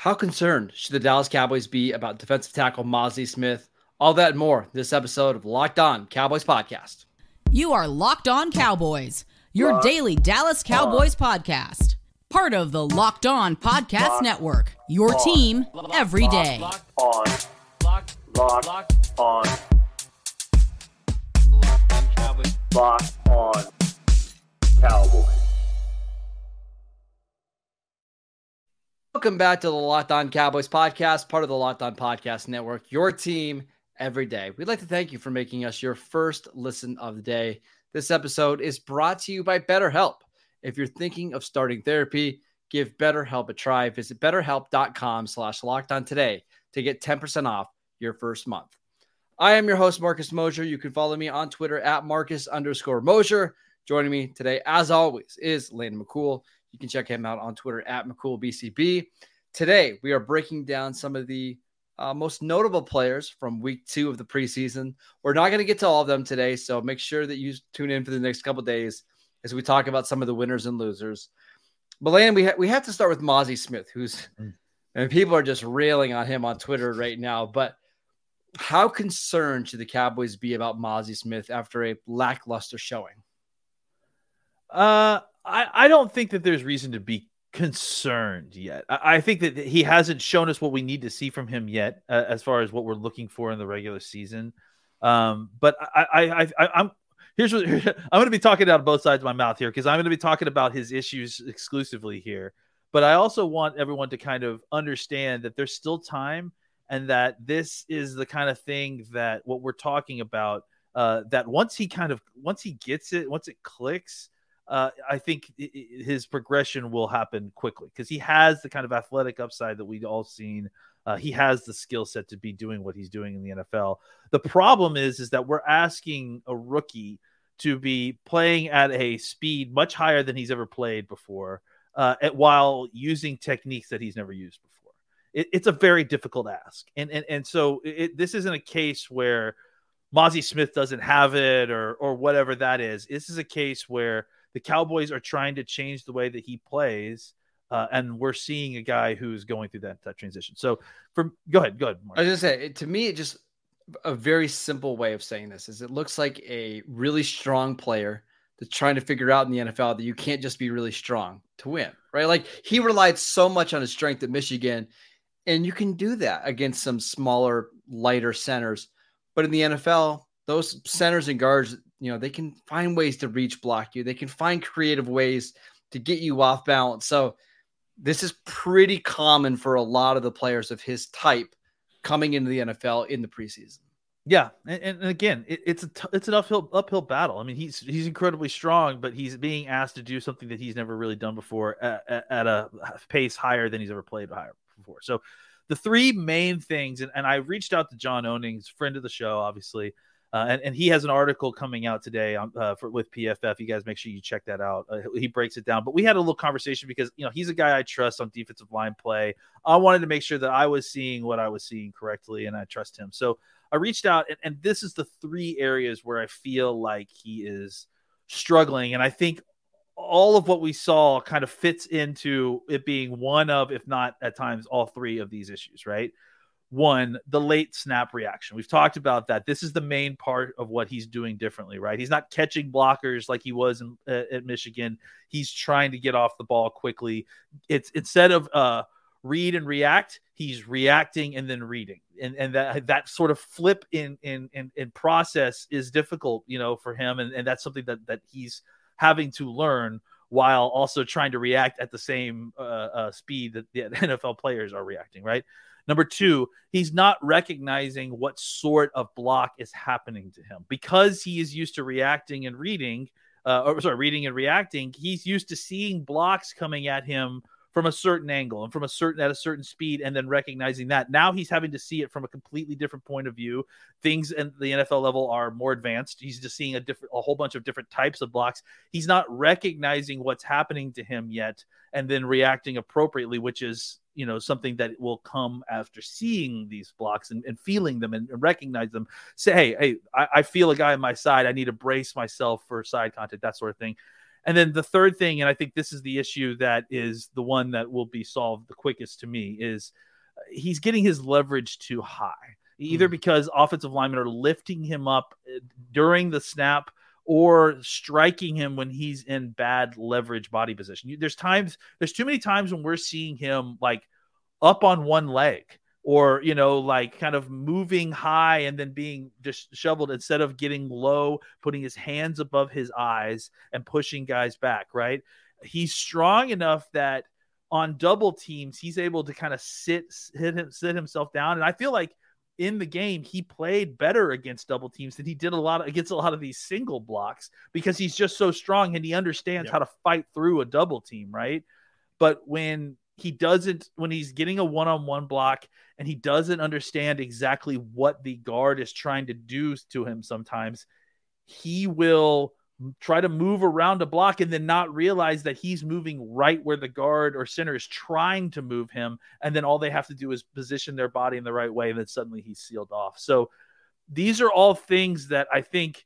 How concerned should the Dallas Cowboys be about defensive tackle Mazi Smith? All that and more this episode of Locked On Cowboys podcast. You are Locked On Cowboys, your Locked daily Dallas Cowboys on. podcast. Part of the Locked On Podcast Locked Network. Your on. team every day. Locked on. Locked, Locked on. Locked on Cowboys. Welcome back to the Locked On Cowboys podcast, part of the Locked On Podcast Network, your team every day. We'd like to thank you for making us your first listen of the day. This episode is brought to you by BetterHelp. If you're thinking of starting therapy, give BetterHelp a try. Visit betterhelp.com slash locked today to get 10% off your first month. I am your host, Marcus Mosher. You can follow me on Twitter at Marcus underscore Mosher. Joining me today, as always, is Landon McCool. You can check him out on Twitter at McCoolBCB. Today, we are breaking down some of the uh, most notable players from week two of the preseason. We're not going to get to all of them today, so make sure that you tune in for the next couple days as we talk about some of the winners and losers. But Land, we ha- we have to start with Mazi Smith, who's mm. and people are just railing on him on Twitter right now. But how concerned should the Cowboys be about Mazi Smith after a lackluster showing? Uh, I, I don't think that there's reason to be concerned yet. I, I, think that he hasn't shown us what we need to see from him yet, uh, as far as what we're looking for in the regular season. Um, but I, I, I, I'm here's what I'm going to be talking out of both sides of my mouth here because I'm going to be talking about his issues exclusively here. But I also want everyone to kind of understand that there's still time and that this is the kind of thing that what we're talking about. Uh, that once he kind of once he gets it, once it clicks, uh, I think his progression will happen quickly because he has the kind of athletic upside that we've all seen. Uh, he has the skill set to be doing what he's doing in the NFL. The problem is, is that we're asking a rookie to be playing at a speed much higher than he's ever played before, uh, at, while using techniques that he's never used before. It, it's a very difficult ask, and and and so it, this isn't a case where Mazi Smith doesn't have it or or whatever that is. This is a case where the Cowboys are trying to change the way that he plays. Uh, and we're seeing a guy who's going through that, that transition. So, from go ahead, go ahead. Mark. I was gonna say, to me, it just a very simple way of saying this is it looks like a really strong player that's trying to figure out in the NFL that you can't just be really strong to win, right? Like he relied so much on his strength at Michigan, and you can do that against some smaller, lighter centers. But in the NFL, those centers and guards, you know, they can find ways to reach block you. They can find creative ways to get you off balance. So this is pretty common for a lot of the players of his type coming into the NFL in the preseason. Yeah, and, and again, it, it's a t- it's an uphill uphill battle. I mean, he's he's incredibly strong, but he's being asked to do something that he's never really done before at, at, a pace higher than he's ever played higher before. So, the three main things, and, and I reached out to John Owning, friend of the show, obviously, uh, and, and he has an article coming out today on, uh, for, with PFF. You guys make sure you check that out. Uh, he breaks it down. But we had a little conversation because you know he's a guy I trust on defensive line play. I wanted to make sure that I was seeing what I was seeing correctly, and I trust him. So I reached out, and, and this is the three areas where I feel like he is struggling, and I think all of what we saw kind of fits into it being one of, if not at times, all three of these issues. Right one, the late snap reaction. We've talked about that. This is the main part of what he's doing differently, right? He's not catching blockers like he was in, uh, at Michigan. He's trying to get off the ball quickly. It's instead of uh, read and react, he's reacting and then reading, and and that that sort of flip in in in, in process is difficult, you know, for him, and and that's something that that he's having to learn while also trying to react at the same uh, uh, speed that the NFL players are reacting, right? Number two, he's not recognizing what sort of block is happening to him because he is used to reacting and reading, uh, or sorry, reading and reacting. He's used to seeing blocks coming at him from a certain angle and from a certain at a certain speed and then recognizing that. Now he's having to see it from a completely different point of view. Things at the NFL level are more advanced. He's just seeing a different a whole bunch of different types of blocks. He's not recognizing what's happening to him yet and then reacting appropriately which is you know something that will come after seeing these blocks and, and feeling them and, and, recognize them. Say hey hey I, I feel a guy on my side. I need to brace myself for side contact that sort of thing And then the third thing, and I think this is the issue that is the one that will be solved the quickest to me, is uh, he's getting his leverage too high, either mm. because offensive linemen are lifting him up uh, during the snap or striking him when he's in bad leverage body position. There's times, there's too many times when we're seeing him like up on one leg or you know like kind of moving high and then being disheveled instead of getting low putting his hands above his eyes and pushing guys back right? He's strong enough that on double teams he's able to kind of sit hit him, sit himself down. And i feel like in the game he played better against double teams than he did a lot of, against a lot of these single blocks because he's just so strong and he understands how to fight through a double team right? But when he doesn't when he's getting a one-on-one block and he doesn't understand exactly what the guard is trying to do to him sometimes he will try to move around a block and then not realize that he's moving right where the guard or center is trying to move him. And then all they have to do is position their body in the right way and then suddenly he's sealed off. So these are all things that i think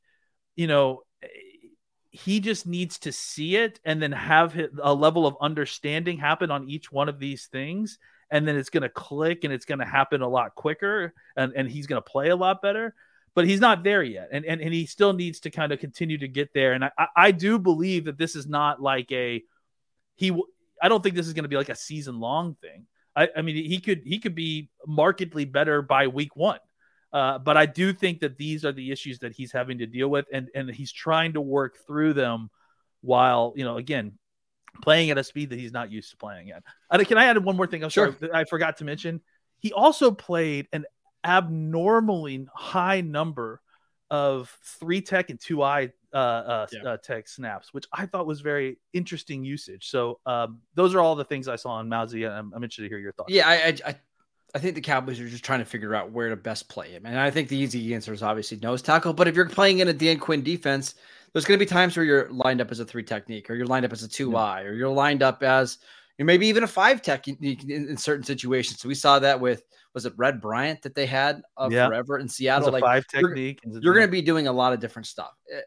you know he just needs to see it and then have a level of understanding happen on each one of these things. And then it's going to click and it's going to happen a lot quicker and, and he's going to play a lot better but he's not there yet. And, and and he still needs to kind of continue to get there. And i i do believe that this is not like a he i don't think this is going to be like a season long thing. I, I mean he could he could be markedly better by week one uh, but I do think that these are the issues that he's having to deal with, and and he's trying to work through them while you know again playing at a speed that he's not used to playing at. And can I add one more thing? I'm sure. sorry, I forgot to mention. He also played an abnormally high number of three tech and two eye uh, uh, yeah. uh, tech snaps, which I thought was very interesting usage. So um, those are all the things I saw on Mazi. I'm, I'm interested to hear your thoughts. Yeah, I, I, I think the Cowboys are just trying to figure out where to best play him. And I think the easy answer is obviously nose tackle. But if you're playing in a Dan Quinn defense, there's going to be times where you're lined up as a three technique, or you're lined up as a two eye, or you're lined up as you maybe even a five technique in, in, certain situations. So we saw that with was it Red Bryant that they had uh, yeah. forever in Seattle. Like five technique. You're, you're going to be doing a lot of different stuff. Eh,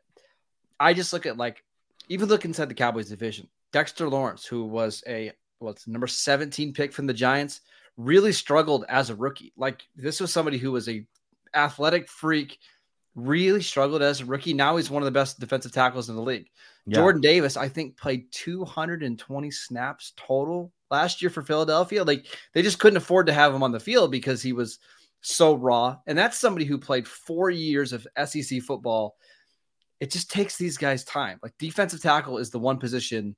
I just look at like even look inside the Cowboys division. Dexter Lawrence, who was a what's well, number 17 pick from the Giants really struggled as a rookie. Like this was somebody who was a athletic freak, really struggled as a rookie. Now he's one of the best defensive tackles in the league. Yeah. Jordan Davis, I think, played 220 snaps total last year for Philadelphia. Like they just couldn't afford to have him on the field because he was so raw. And that's somebody who played four years of SEC football. It just takes these guys time. Like defensive tackle is the one position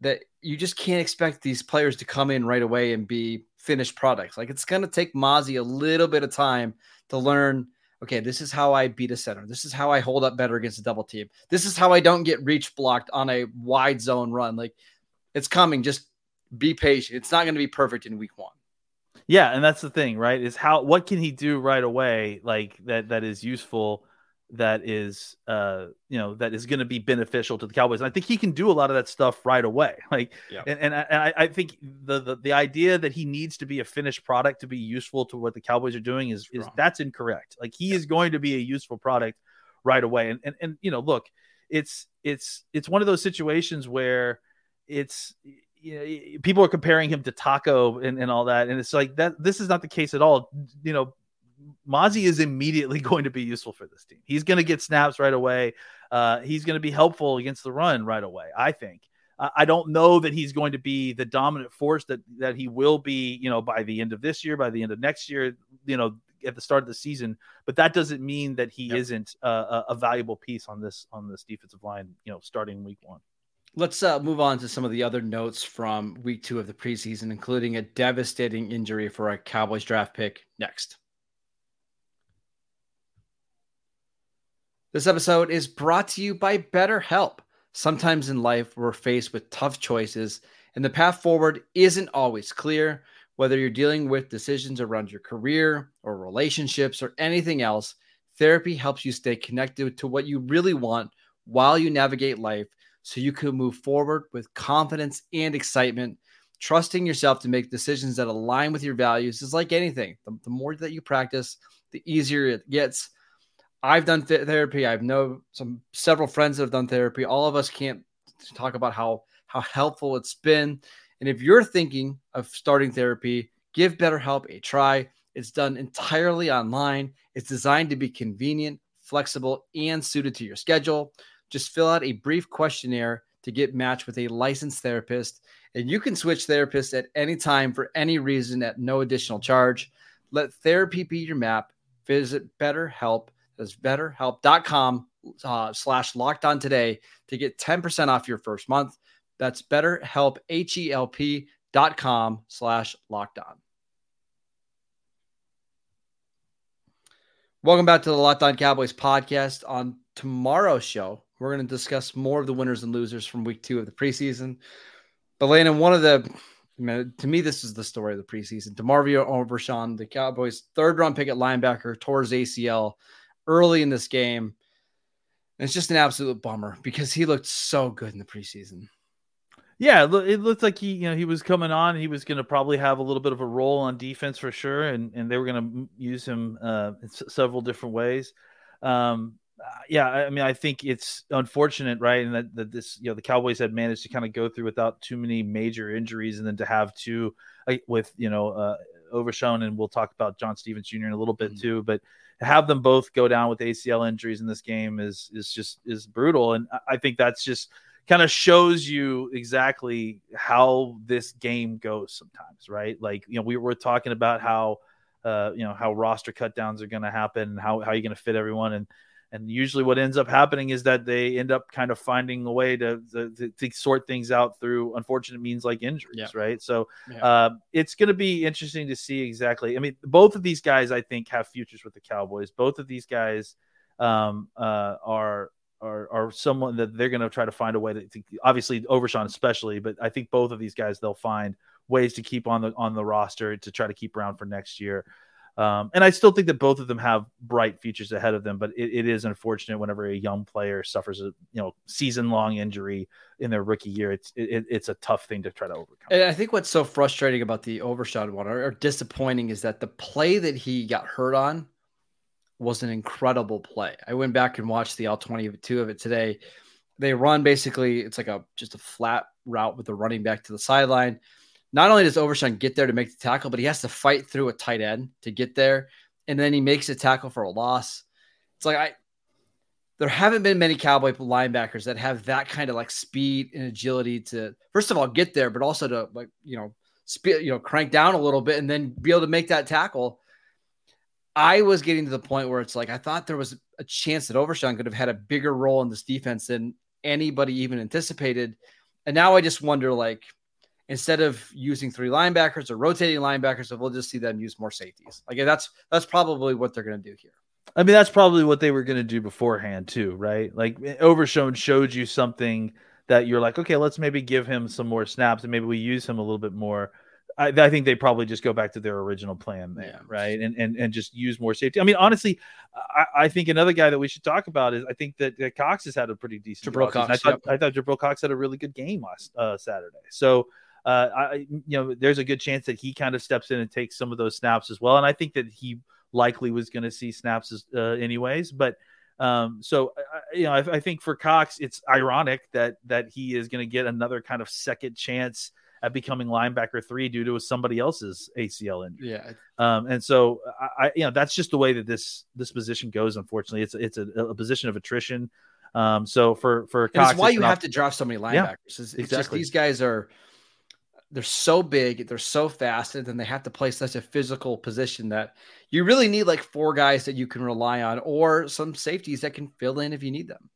that you just can't expect these players to come in right away and be finished products. Like it's going to take Mazi a little bit of time to learn. Okay, this is how I beat a center. This is how I hold up better against a double team. This is how I don't get reach blocked on a wide zone run. Like it's coming. Just be patient. It's not going to be perfect in week one. Yeah, and that's the thing, right? Is how what can he do right away, like that that is useful that is uh you know that is going to be beneficial to the Cowboys. And I think he can do a lot of that stuff right away. Like yeah. and, and I, I think the, the the idea that he needs to be a finished product to be useful to what the Cowboys are doing is is that's incorrect. Like he yeah. is going to be a useful product right away. And and and you know, look, it's it's it's one of those situations where it's you know, people are comparing him to Taco and, and all that, and it's like that. This is not the case at all. You know, Mazi is immediately going to be useful for this team. He's going to get snaps right away. Uh, he's going to be helpful against the run right away. I think. I don't know that he's going to be the dominant force that that he will be. You know, by the end of this year, by the end of next year. You know, at the start of the season. But that doesn't mean that he yep. isn't a, a valuable piece on this on this defensive line. You know, starting week one. Let's uh, move on to some of the other notes from week two of the preseason, including a devastating injury for a Cowboys draft pick next. This episode is brought to you by BetterHelp. Sometimes in life, we're faced with tough choices, and the path forward isn't always clear. Whether you're dealing with decisions around your career or relationships or anything else, therapy helps you stay connected to what you really want while you navigate life so you can move forward with confidence and excitement. Trusting yourself to make decisions that align with your values is like anything. The, the more that you practice, the easier it gets I've done th- therapy. I've know some several friends that have done therapy. All of us can't talk about how how helpful it's been. And if you're thinking of starting therapy, give BetterHelp a try. It's done entirely online. It's designed to be convenient, flexible, and suited to your schedule. Just fill out a brief questionnaire to get matched with a licensed therapist, and you can switch therapists at any time for any reason at no additional charge. Let therapy be your map. Visit BetterHelp. That's betterhelp.com uh, slash locked on today to get 10% off your first month. That's betterhelp, H-E-L-P dot com slash locked on. Welcome back to the Locked On Cowboys podcast. On tomorrow's show, we're going to discuss more of the winners and losers from week two of the preseason. But Landon, one of the to me, this is the story of the preseason. DeMarvion Overshown, the Cowboys' third round pick at linebacker, his ACL early in this game. And it's just an absolute bummer because he looked so good in the preseason. Yeah, it looked like he, you know, he was coming on. He was going to probably have a little bit of a role on defense for sure, and and they were going to use him uh, in s- several different ways. Um, uh, yeah, I mean, I think it's unfortunate, right? And that, that this, you know, the Cowboys had managed to kind of go through without too many major injuries, and then to have two like, with, you know, uh, Overshown, and we'll talk about John Stephens Jr. in a little bit mm-hmm. too, but have them both go down with ACL injuries in this game is is just is brutal, and I think that's just kind of shows you exactly how this game goes sometimes, right? Like, you know, we were talking about how, uh, you know, how roster cutdowns are going to happen, how, how you're going to fit everyone. And, and usually what ends up happening is that they end up kind of finding a way to, to, to sort things out through unfortunate means like injuries, yeah. right? So yeah. uh, it's going to be interesting to see exactly. I mean, both of these guys, I think, have futures with the Cowboys. Both of these guys um, uh, are are, are someone that they're going to try to find a way to, to, obviously Overshown especially, but I think both of these guys they'll find ways to keep on the on the roster to try to keep around for next year. Um, and I still think that both of them have bright futures ahead of them, but it, it is unfortunate whenever a young player suffers a you know season long injury in their rookie year. It's it, it's a tough thing to try to overcome. And I think what's so frustrating about the Overshown one or, or disappointing is that the play that he got hurt on was an incredible play. I went back and watched the all 22 of it today. They run basically, it's like a just a flat route with the running back to the sideline. Not only does Overshown get there to make the tackle, but he has to fight through a tight end to get there. And then he makes a tackle for a loss. It's like I there haven't been many cowboy linebackers that have that kind of like speed and agility to first of all get there, but also to like, you know, speed, you know, crank down a little bit and then be able to make that tackle I was getting to the point where it's like I thought there was a chance that Overshown could have had a bigger role in this defense than anybody even anticipated. And now I just wonder, like, instead of using three linebackers or rotating linebackers, we'll just see them use more safeties. Like that's that's probably what they're going to do here. I mean, that's probably what they were going to do beforehand too, right? Like Overshown showed you something that you're like, okay, let's maybe give him some more snaps and maybe we use him a little bit more. I, I, think they probably just go back to their original plan there, yeah. right? And, and and just use more safety. I mean, honestly, I, I, think another guy that we should talk about is I think that, that Cox has had a pretty decent. Jabril Cox. I thought yep. I thought Jabril Cox had a really good game last uh, Saturday. So. Uh, I, you know, there's a good chance that he kind of steps in and takes some of those snaps as well. And I think that he likely was going to see snaps as, uh, anyways. But um, so you know, I, I, think for Cox, it's ironic that that he is going to get another kind of second chance at becoming linebacker three due to somebody else's ACL injury. Yeah. Um, and so I, you know, that's just the way that this this position goes. Unfortunately, it's it's a, a position of attrition. Um, so for for Cox, it's why you not, have to draft so many linebackers. Yeah, it's, it's exactly. just these guys are they're so big, they're so fast, and then they have to play such a physical position that you really need like four guys that you can rely on, or some safeties that can fill in if you need them.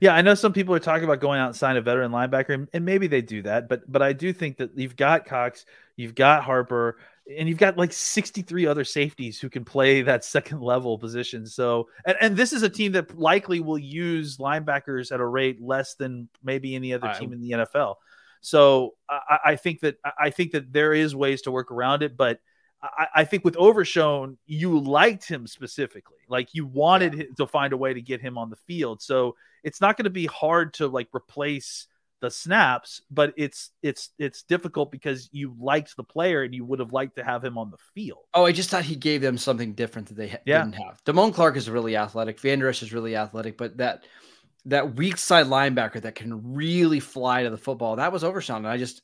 Yeah, I know some people are talking about going out and sign a veteran linebacker, and, maybe they do that, but but I do think that you've got Cox, you've got Harper, and you've got like 63 other safeties who can play that second level position. So, and, and this is a team that likely will use linebackers at a rate less than maybe any other team in the NFL. So, I, I think that I think that there is ways to work around it, but I, I, think with Overshown, you liked him specifically. Like you wanted yeah. to find a way to get him on the field. So it's not going to be hard to like replace the snaps, but it's it's it's difficult because you liked the player and you would have liked to have him on the field. Oh, I just thought he gave them something different that they ha- yeah. didn't have. Damone Clark is really athletic. Van Der Esch is really athletic, but that that weak side linebacker that can really fly to the football. That was Overshown. And I just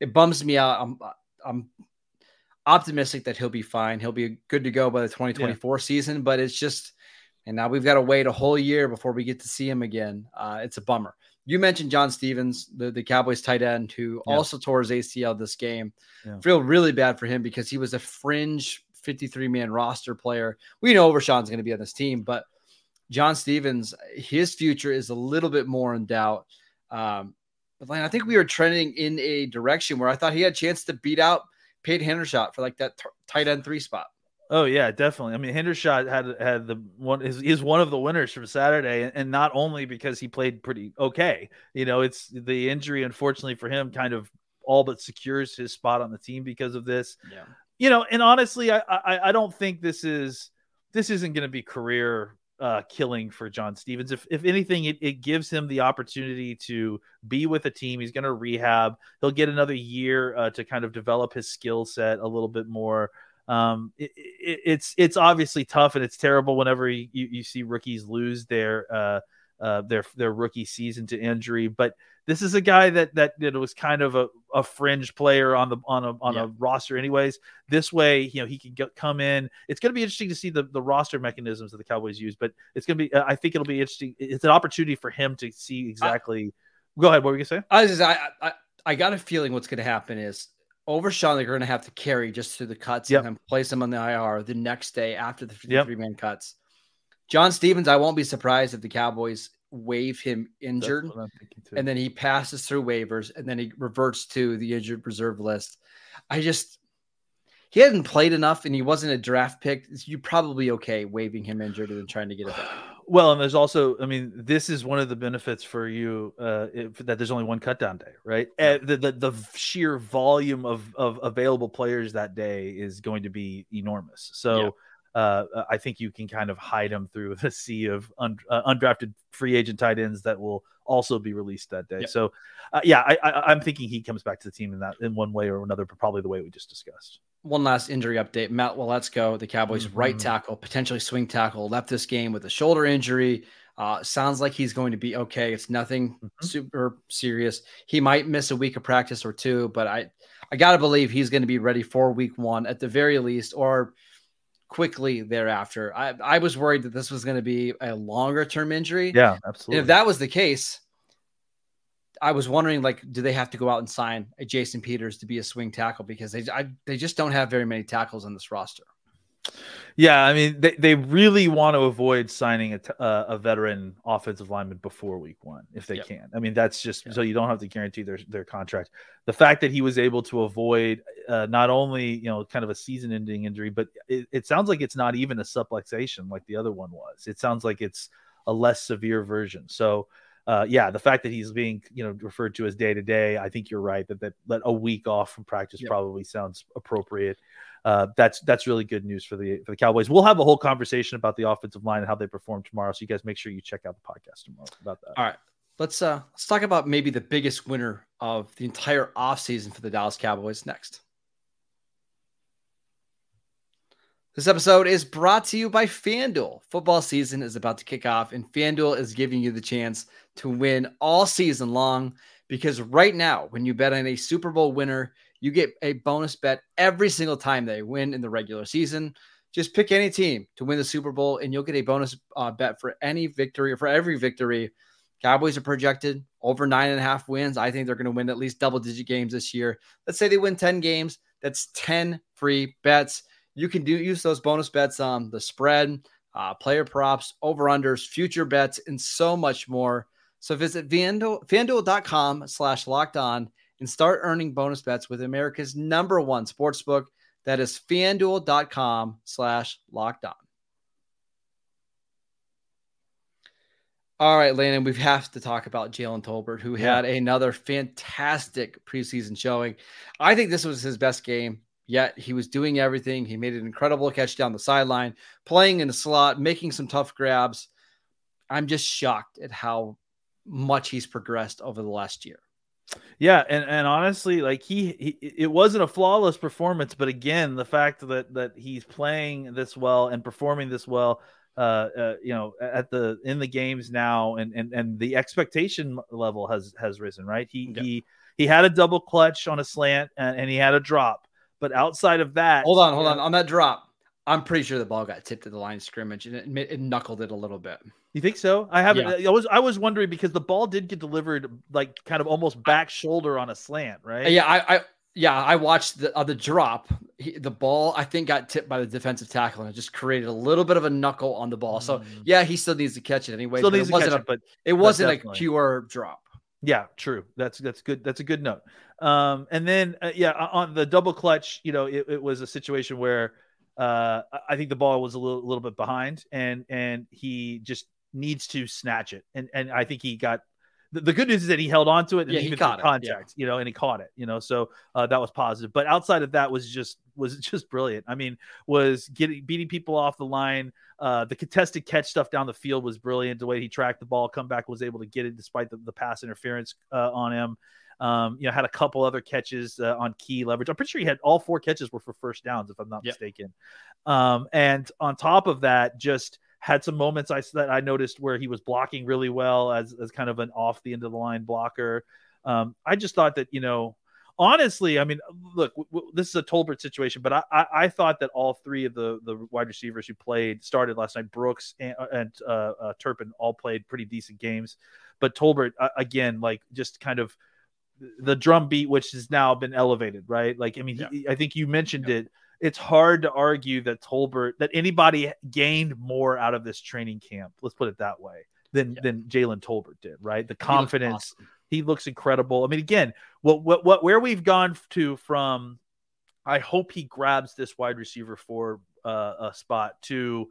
it bums me out. I'm I'm optimistic that he'll be fine. He'll be good to go by the 2024 yeah. season, but it's just and now we've got to wait a whole year before we get to see him again. Uh, it's a bummer. You mentioned John Stephens, the, the Cowboys tight end, who yeah. also tore his ACL this game. Yeah. Feel really bad for him because he was a fringe 53 man roster player. We know Overshown's going to be on this team, but John Stephens, his future is a little bit more in doubt. Um, but Lane, I think we were trending in a direction where I thought he had a chance to beat out Peyton Hendershot for like that t- tight end three spot. Oh yeah, definitely. I mean, Hendershot had had the one is, is one of the winners from Saturday, and not only because he played pretty okay. You know, it's the injury, unfortunately for him, kind of all but secures his spot on the team because of this. Yeah. You know, and honestly, I I, I don't think this is this isn't going to be career uh, killing for John Stephens. If if anything, it, it gives him the opportunity to be with a team. He's going to rehab. He'll get another year uh, to kind of develop his skill set a little bit more. Um, it, it, it's it's obviously tough and it's terrible whenever you, you see rookies lose their uh, uh, their their rookie season to injury. But this is a guy that that, that was kind of a, a fringe player on the on a on yeah. a roster, anyways. This way, you know, he can get, come in. It's going to be interesting to see the the roster mechanisms that the Cowboys use, but it's going to be. I think it'll be interesting. It's an opportunity for him to see exactly. I, go ahead. What were you going to say? I was just, I, I I got a feeling what's going to happen is Overshown, they're going to have to carry just through the cuts yep. and then place him on the IR the next day after the 53 yep. man cuts. John Stephens, I won't be surprised if the Cowboys waive him injured and then he passes through waivers and then he reverts to the injured reserve list. I just, he hadn't played enough and he wasn't a draft pick. You're probably okay waiving him injured and trying to get it back. Well, and there's also, I mean, this is one of the benefits for you uh, if, that there's only one cutdown day, right? Yeah. The, the, the sheer volume of of available players that day is going to be enormous. So. Yeah. Uh, I think you can kind of hide him through the sea of un, uh, undrafted free agent tight ends that will also be released that day. So, uh, yeah, I, am thinking he comes back to the team in that in one way or another, but probably the way we just discussed one last injury update. Matt Waletzko, the Cowboys' mm-hmm. right tackle, potentially swing tackle, left this game with a shoulder injury. Uh, sounds like he's going to be okay. It's nothing mm-hmm. super serious. He might miss a week of practice or two, but I, I gotta believe he's going to be ready for week one at the very least, or quickly thereafter. I, I was worried that this was going to be a longer term injury. Yeah, absolutely. And if that was the case, I was wondering, like, do they have to go out and sign a Jason Peters to be a swing tackle because they I, they just don't have very many tackles on this roster. Yeah, I mean, they, they really want to avoid signing a, uh, a veteran offensive lineman before week one if they yep. can. I mean, that's just yep. so you don't have to guarantee their their contract. The fact that he was able to avoid uh, not only you know kind of a season ending injury, but it, it sounds like it's not even a subluxation like the other one was. It sounds like it's a less severe version. So uh, yeah, the fact that he's being you know referred to as day to day, I think you're right that that, a week off from practice yep. probably sounds appropriate. Uh, that's that's really good news for the for the Cowboys. We'll have a whole conversation about the offensive line and how they perform tomorrow. So you guys make sure you check out the podcast tomorrow about that. All right. Let's uh let's talk about maybe the biggest winner of the entire offseason for the Dallas Cowboys next. This episode is brought to you by FanDuel. Football season is about to kick off, and FanDuel is giving you the chance to win all season long because right now, when you bet on a Super Bowl winner, you get a bonus bet every single time they win in the regular season. Just pick any team to win the Super Bowl, and you'll get a bonus uh, bet for any victory or for every victory. Cowboys are projected over nine and a half wins. I think they're going to win at least double digit games this year. Let's say they win 10 games. That's 10 free bets. You can do use those bonus bets on the spread, uh, player props, over unders, future bets, and so much more. So visit FanDuel, fanduel.com slash locked on and start earning bonus bets with America's number one sportsbook. That is fanduel.com slash locked on. All right, Landon, we have to talk about Jalen Tolbert, who yeah. had another fantastic preseason showing. I think this was his best game Yet he was doing everything. He made an incredible catch down the sideline, playing in the slot, making some tough grabs. I'm just shocked at how much he's progressed over the last year. Yeah, and and honestly, like he, he, it wasn't a flawless performance, but again, the fact that that he's playing this well and performing this well uh, uh, you know, at the in the games now, and and and the expectation level has has risen. Right, he yeah. he he had a double clutch on a slant, and, and, he had a drop. But outside of that, hold on, hold on, on that drop. I'm pretty sure the ball got tipped at the line of scrimmage and it, it knuckled it a little bit. You think so? I haven't. Yeah. I was I was wondering because the ball did get delivered like kind of almost back shoulder on a slant, right? Yeah, I, I yeah I watched the uh, the drop. He, the ball I think got tipped by the defensive tackle and it just created a little bit of a knuckle on the ball. So mm. yeah, he still needs to catch it anyway. Still needs it wasn't a, it, but it wasn't a pure drop. Yeah, true. That's that's good. That's a good note. Um, and then uh, yeah, on the double clutch, you know, it, it was a situation where uh, I think the ball was a little, little bit behind, and and he just needs to snatch it. And and I think he got the, the good news is that he held on to it and yeah, he caught contact, yeah. you know, and he caught it, you know, so uh, that was positive. But outside of that was just was just brilliant. I mean, was getting beating people off the line. Uh, the contested catch stuff down the field was brilliant. The way he tracked the ball, come back was able to get it despite the, the pass interference uh, on him. Um, you know, had a couple other catches uh, on key leverage. I'm pretty sure he had all four catches were for first downs, if I'm not yep. mistaken. Um, and on top of that, just had some moments I that I noticed where he was blocking really well as as kind of an off the end of the line blocker. Um, I just thought that you know, honestly, I mean, look, w- w- this is a Tolbert situation, but I, I, I thought that all three of the the wide receivers who played started last night, Brooks and, and uh, uh, Turpin, all played pretty decent games, but Tolbert uh, again, like just kind of the drum beat, which has now been elevated, right? Like, I mean, yeah. he, I think you mentioned yeah. it. It's hard to argue that Tolbert, that anybody gained more out of this training camp. Let's put it that way than yeah. than Jalen Tolbert did, right? The confidence. He looks, awesome. he looks incredible. I mean, again, what what what where we've gone to from. I hope he grabs this wide receiver for uh, a spot to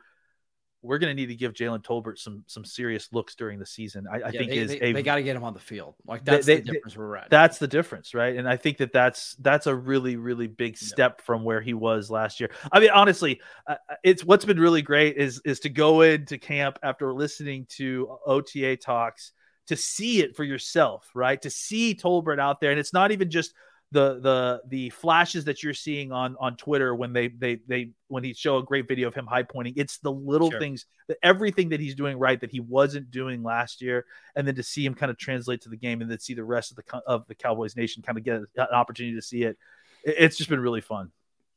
we're going to need to give Jalen Tolbert some some serious looks during the season. I, I think they, is they, they got to get him on the field. Like that's they, the difference we're at. That's the difference, right? And I think that that's that's a really really big step yeah. from where he was last year. I mean, honestly, uh, it's what's been really great is is to go into camp after listening to OTA talks to see it for yourself, right? To see Tolbert out there, and it's not even just the the the flashes that you're seeing on on Twitter when they they they when he show a great video of him high pointing. It's the little sure. things, that everything that he's doing right that he wasn't doing last year, and then to see him kind of translate to the game, and then see the rest of the of the Cowboys nation kind of get an opportunity to see it. It's just been really fun.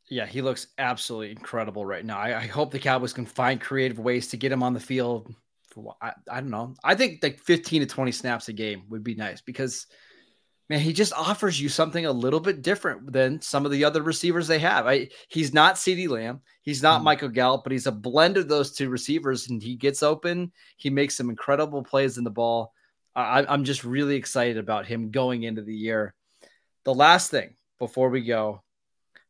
Yeah, he looks absolutely incredible right now. I, I hope the Cowboys can find creative ways to get him on the field. For, I, I don't know. I think like 15 to 20 snaps a game would be nice because – man, he just offers you something a little bit different than some of the other receivers they have. I, he's not CeeDee Lamb, he's not mm. Michael Gallup, but he's a blend of those two receivers, and he gets open. He makes some incredible plays in the ball. I, I'm just really excited about him going into the year. The last thing before we go,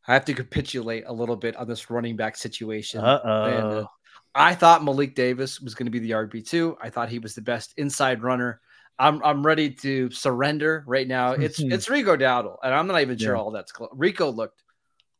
I have to capitulate a little bit on this running back situation. Uh-oh. I thought Malik Davis was going to be the RB2. I thought he was the best inside runner. I'm I'm ready to surrender right now. It's mm-hmm. it's Rico Dowdle, and I'm not even sure yeah. all that's close. Rico looked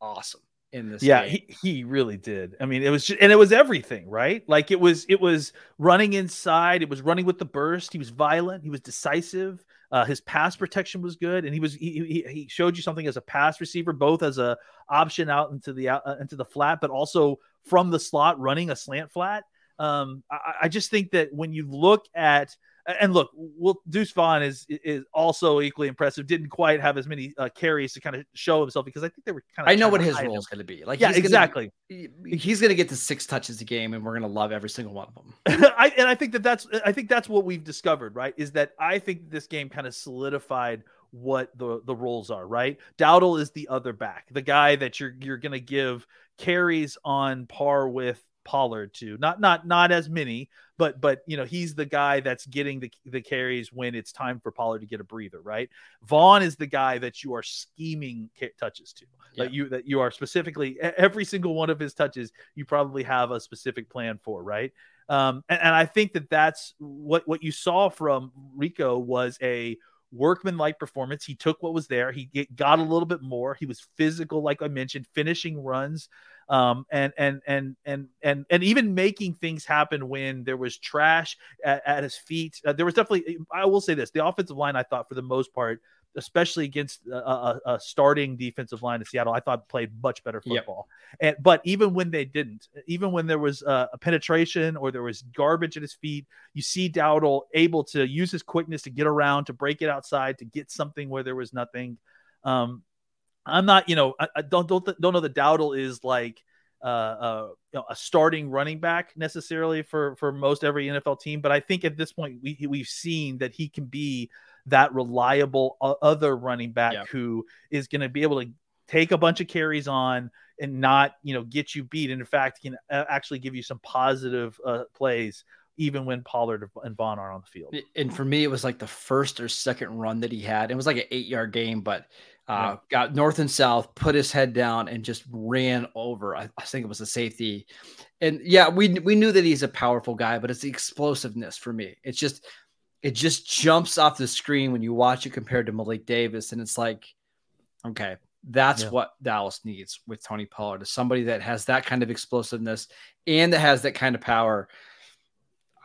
awesome in this. Yeah, game. he he really did. I mean, it was just, and it was everything, right? Like it was it was running inside, it was running with the burst. He was violent, he was decisive. Uh, his pass protection was good, and he was he, he, he showed you something as a pass receiver, both as a option out into the uh, into the flat, but also from the slot running a slant flat. Um, I, I just think that when you look at and look, well, Deuce Vaughn is is also equally impressive. Didn't quite have as many uh, carries to kind of show himself because I think they were kind of. I know what his role is going to be. Like, yeah, he's exactly. Gonna, he's going to get to six touches a game, and we're going to love every single one of them. I, and I think that that's I think that's what we've discovered. Right, is that I think this game kind of solidified what the the roles are. Right, Dowdle is the other back, the guy that you're you're going to give carries on par with Pollard to. Not not not as many, but but you know he's the guy that's getting the the carries when it's time for Pollard to get a breather, right? Vaughn is the guy that you are scheming touches to. Yeah. That you that you are specifically every single one of his touches you probably have a specific plan for, right? Um, and, and I think that that's what what you saw from Rico was a workman like performance. He took what was there. He get, got a little bit more. He was physical, like I mentioned, finishing runs um, and and and and and and even making things happen when there was trash at, at his feet. Uh, there was definitely, I will say this: the offensive line, I thought for the most part, especially against a, a, a, starting defensive line in Seattle, I thought played much better football. Yep. And but even when they didn't, even when there was a, a, penetration or there was garbage at his feet, you see Dowdle able to use his quickness to get around, to break it outside, to get something where there was nothing. Um, I'm not, you know, I, I don't don't don't know that Dowdle is like uh, uh, you know, a starting running back necessarily for for most every NFL team, but I think at this point we we've seen that he can be that reliable other running back yeah. who is going to be able to take a bunch of carries on and not you know get you beat and in fact can uh, actually give you some positive uh, plays even when Pollard and Vaughn are on the field. And for me, it was like the first or second run that he had. It was like an eight yard game, but uh, got north and south, put his head down, and just ran over. I, I, think it was a safety. And yeah, we we knew that he's a powerful guy, but it's the explosiveness for me. It's just it just jumps off the screen when you watch it compared to Malik Davis, and it's like, okay, that's yeah. what Dallas needs with Tony Pollard is somebody that has that kind of explosiveness and that has that kind of power.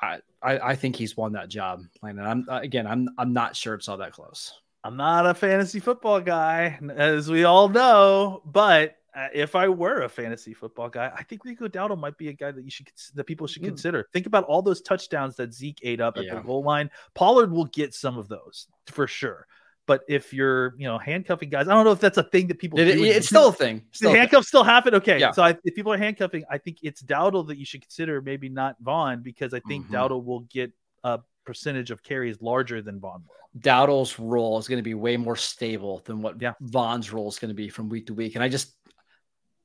I, I, I think he's won that job, Landon. I'm again, I'm I'm not sure it's all that close. I'm not a fantasy football guy, as we all know, but uh, if I were a fantasy football guy, I think Rico Dowdle might be a guy that you should that people should mm. consider. Think about all those touchdowns that Zeke ate up at yeah. the goal line. Pollard will get some of those for sure. But if you're, you know, handcuffing guys, I don't know if that's a thing that people it, do. It's still a thing. Still the handcuffs still happen. Okay, yeah. so I, if people are handcuffing, I think it's Dowdle that you should consider, maybe not Vaughn, because I think mm-hmm. Dowdle will get a percentage of carries larger than Vaughn will. Dowdle's role is going to be way more stable than what yeah. Vaughn's role is going to be from week to week, and I just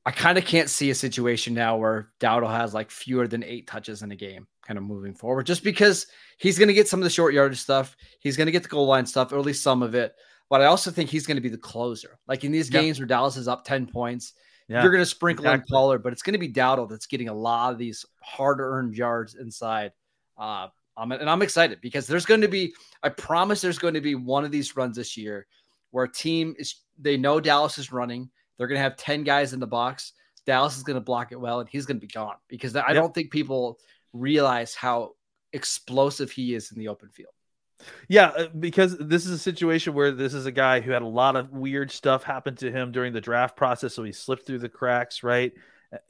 I kind of can't see a situation now where Dowdle has like fewer than eight touches in a game kind of moving forward, just because he's going to get some of the short yardage stuff. He's going to get the goal line stuff, or at least some of it. But I also think he's going to be the closer. Like in these games where Dallas is up 10 points, yeah, you're going to sprinkle exactly. in Pollard, but it's going to be Dowdle that's getting a lot of these hard earned yards inside. Uh, um, and I'm excited because there's going to be, I promise there's going to be one of these runs this year where a team is, they know Dallas is running they're going to have 10 guys in the box. Dallas is going to block it well, and he's going to be gone because I yep. don't think people realize how explosive he is in the open field. Yeah, uh, because this is a situation where this is a guy who had a lot of weird stuff happen to him during the draft process. So he slipped through the cracks, right?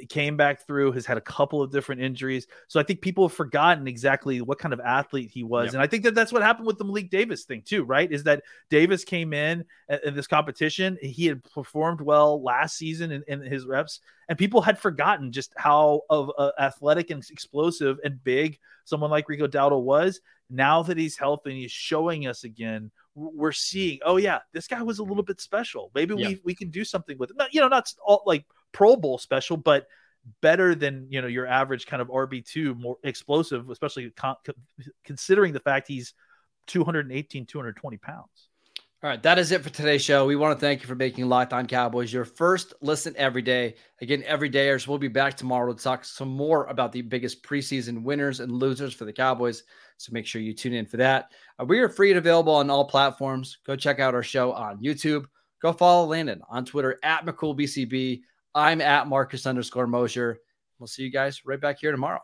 Came back through, has had a couple of different injuries. So I think people have forgotten exactly what kind of athlete he was. Yep. And I think that that's what happened with the Malik Davis thing, too, right? Is that Davis came in in this competition. He had performed well last season in, in his reps, and people had forgotten just how of uh, athletic and explosive and big someone like Rico Dowdle was. Now that he's healthy and he's showing us again we're seeing, oh yeah, this guy was a little bit special. Maybe we we can do something with it. Not, you know, not all like Pro Bowl special, but better than you know your average kind of RB two, more explosive, especially con- considering the fact he's 218, 220 pounds. All right, that is it for today's show. We want to thank you for making Locked On Cowboys your first listen every day. Again, every dayers. We'll be back tomorrow to talk some more about the biggest preseason winners and losers for the Cowboys. So make sure you tune in for that. Uh, we are free and available on all platforms. Go check out our show on YouTube. Go follow Landon on Twitter at McCoolBCB. I'm at Marcus underscore Mosher. We'll see you guys right back here tomorrow.